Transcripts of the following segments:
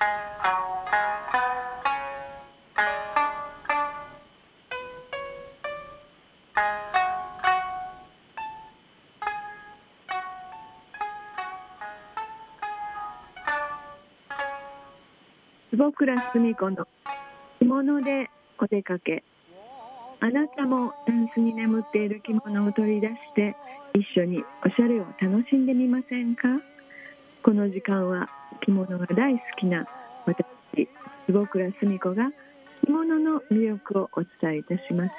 坪倉澄子の着物でお出かけ。あなたもタンスに眠っている着物を取り出して一緒におしゃれを楽しんでみませんか？この時間は着物が大好きな私坪倉澄子が着物の魅力をお伝えいたします、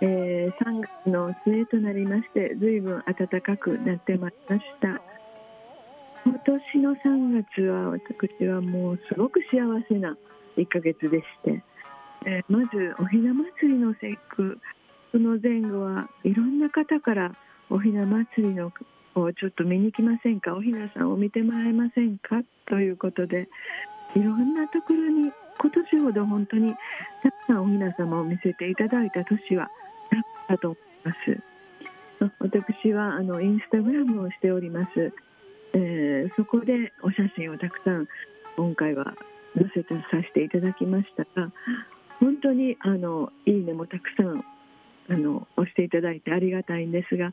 えー、3月の末となりまして随分暖かくなってまいりました。今年の3月は私はもうすごく幸せな1ヶ月でして、えー、まずおひな祭りの節句その前後はいろんな方からおひな祭りのをちょっと見に来ませんか？おひなさんを見てもらえませんか？ということでいろんなところに今年ほど本当にたくさんおひな様を見せていただいた年はなかったと思います。私はあのインスタグラムをしております。えー、そこでお写真をたくさん今回は載せてさせていただきましたが本当にあのいいねもたくさんあの押していただいてありがたいんですが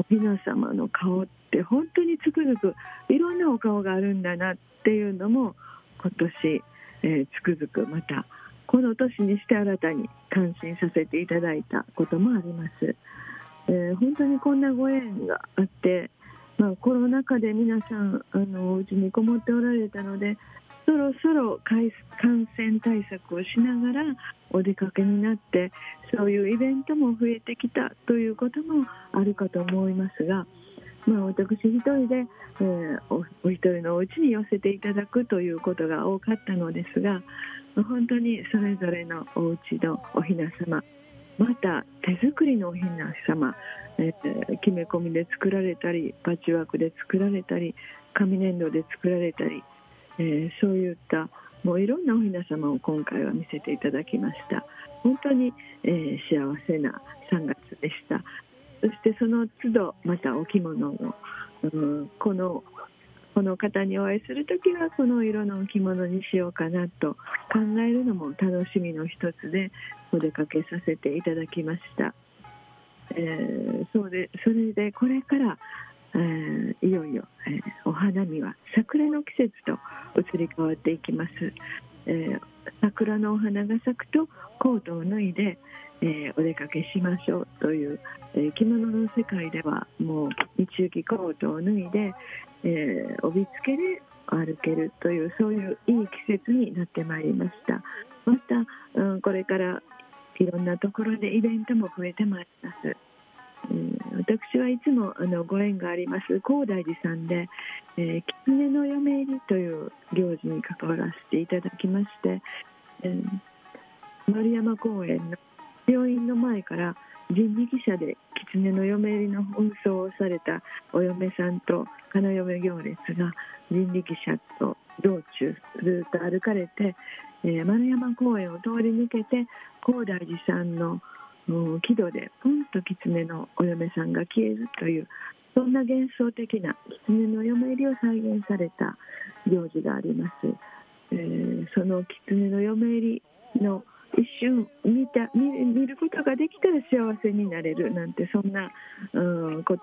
おひな様の顔って本当につくづくいろんなお顔があるんだなっていうのも今年、えー、つくづくまたこの年にして新たに感心させていただいたこともあります。えー、本当にこんなご縁があってまあ、コロナ禍で皆さんあのお家にこもっておられたのでそろそろ感染対策をしながらお出かけになってそういうイベントも増えてきたということもあるかと思いますが、まあ、私一人で、えー、お一人のお家に寄せていただくということが多かったのですが本当にそれぞれのお家のおひな様また手作りのおひな様えー、きめ込みで作られたりパッチワークで作られたり紙粘土で作られたり、えー、そういったもういろんなおひな様を今回は見せていただきました本当に、えー、幸せな3月でしたそしてその都度またお着物を、うん、このこの方にお会いする時はこの色のお着物にしようかなと考えるのも楽しみの一つでお出かけさせていただきました。えー、そうでそれでこれから、えー、いよいよ、えー、お花見は桜の季節と移り変わっていきます、えー、桜のお花が咲くとコートを脱いで、えお出かけしましょうという、え着物の世界ではもう道行きコートを脱いで、え帯付けで歩けるというそういういい季節になってまいりましたまた、うん、これからいろんなところでイベントも増えてまいります。うん、私はいつもあのご縁があります高大寺さんで、えー、狐の嫁入りという行事に関わらせていただきまして、えー、丸山公園の病院の前から人力車で狐の嫁入りの紛争をされたお嫁さんと花嫁行列が人力車と道中ずっと歩かれて、えー、丸山公園を通り抜けて高大寺さんの木戸でポンと狐のお嫁さんが消えるというそんな幻想的な狐の嫁入りを再現された行事があります、えー、その狐の嫁入りの一瞬見た見ることができたら幸せになれるなんてそんな、うん、こ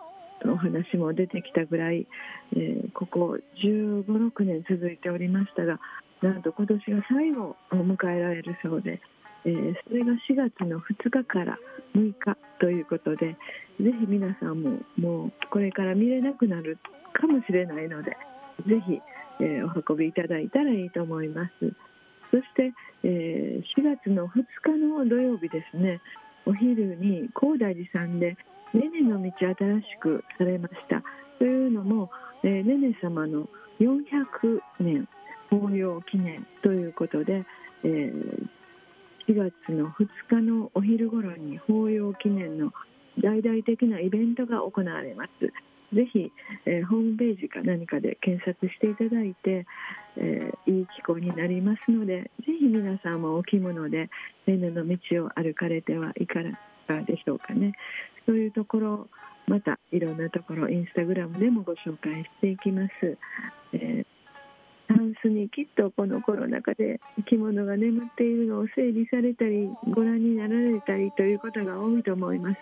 お話も出てきたぐらい、えー、ここ1 5 6年続いておりましたがなんと今年が最後を迎えられるそうで、えー、それが4月の2日から6日ということでぜひ皆さんももうこれから見れなくなるかもしれないのでぜひ、えー、お運びいただいたらいいと思います。そして、え4月の2日の土曜日ですねお昼に高大寺さんでねねの道新しくされました。というのも、えー、ねね様の400年法要記念ということで、えー、4月の2日のお昼頃に法要記念の大々的なイベントが行われます。ぜひ、えー、ホームページか何かで検索していただいて、えー、いい気候になりますので、ぜひ皆さんもお着物でねねの道を歩かれてはいかがでしょうかね。そういうところまたいろんなところインスタグラムでもご紹介していきます、えー、3スにきっとこのコロナ禍で着物が眠っているのを整理されたりご覧になられたりということが多いと思います。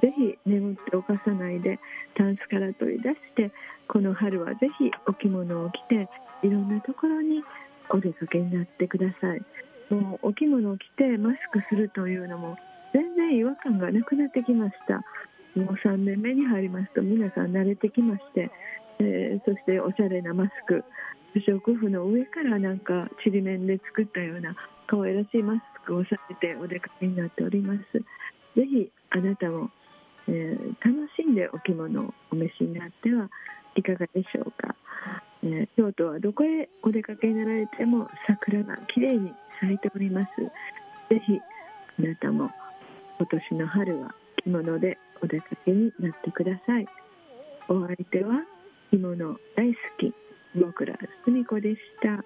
ぜひ眠っておかさないでタンスから取り出してこの春はぜひお着物を着ていろんなところにお出かけになってくださいもうお着物を着てマスクするというのも全然違和感がなくなってきましたもう3年目に入りますと皆さん慣れてきまして、えー、そしておしゃれなマスク不織布の上からなんかちりめんで作ったような可愛らしいマスクをさせてお出かけになっております。ぜひあなたも、えー、楽しんでお着物をお召しになってはいかがでしょうか、えー、京都はどこへお出かけになられても桜がきれいに咲いております。ぜひあなたも今年の春は着物でお出かけになってください。お相手は着物大好き僕らすみこでした。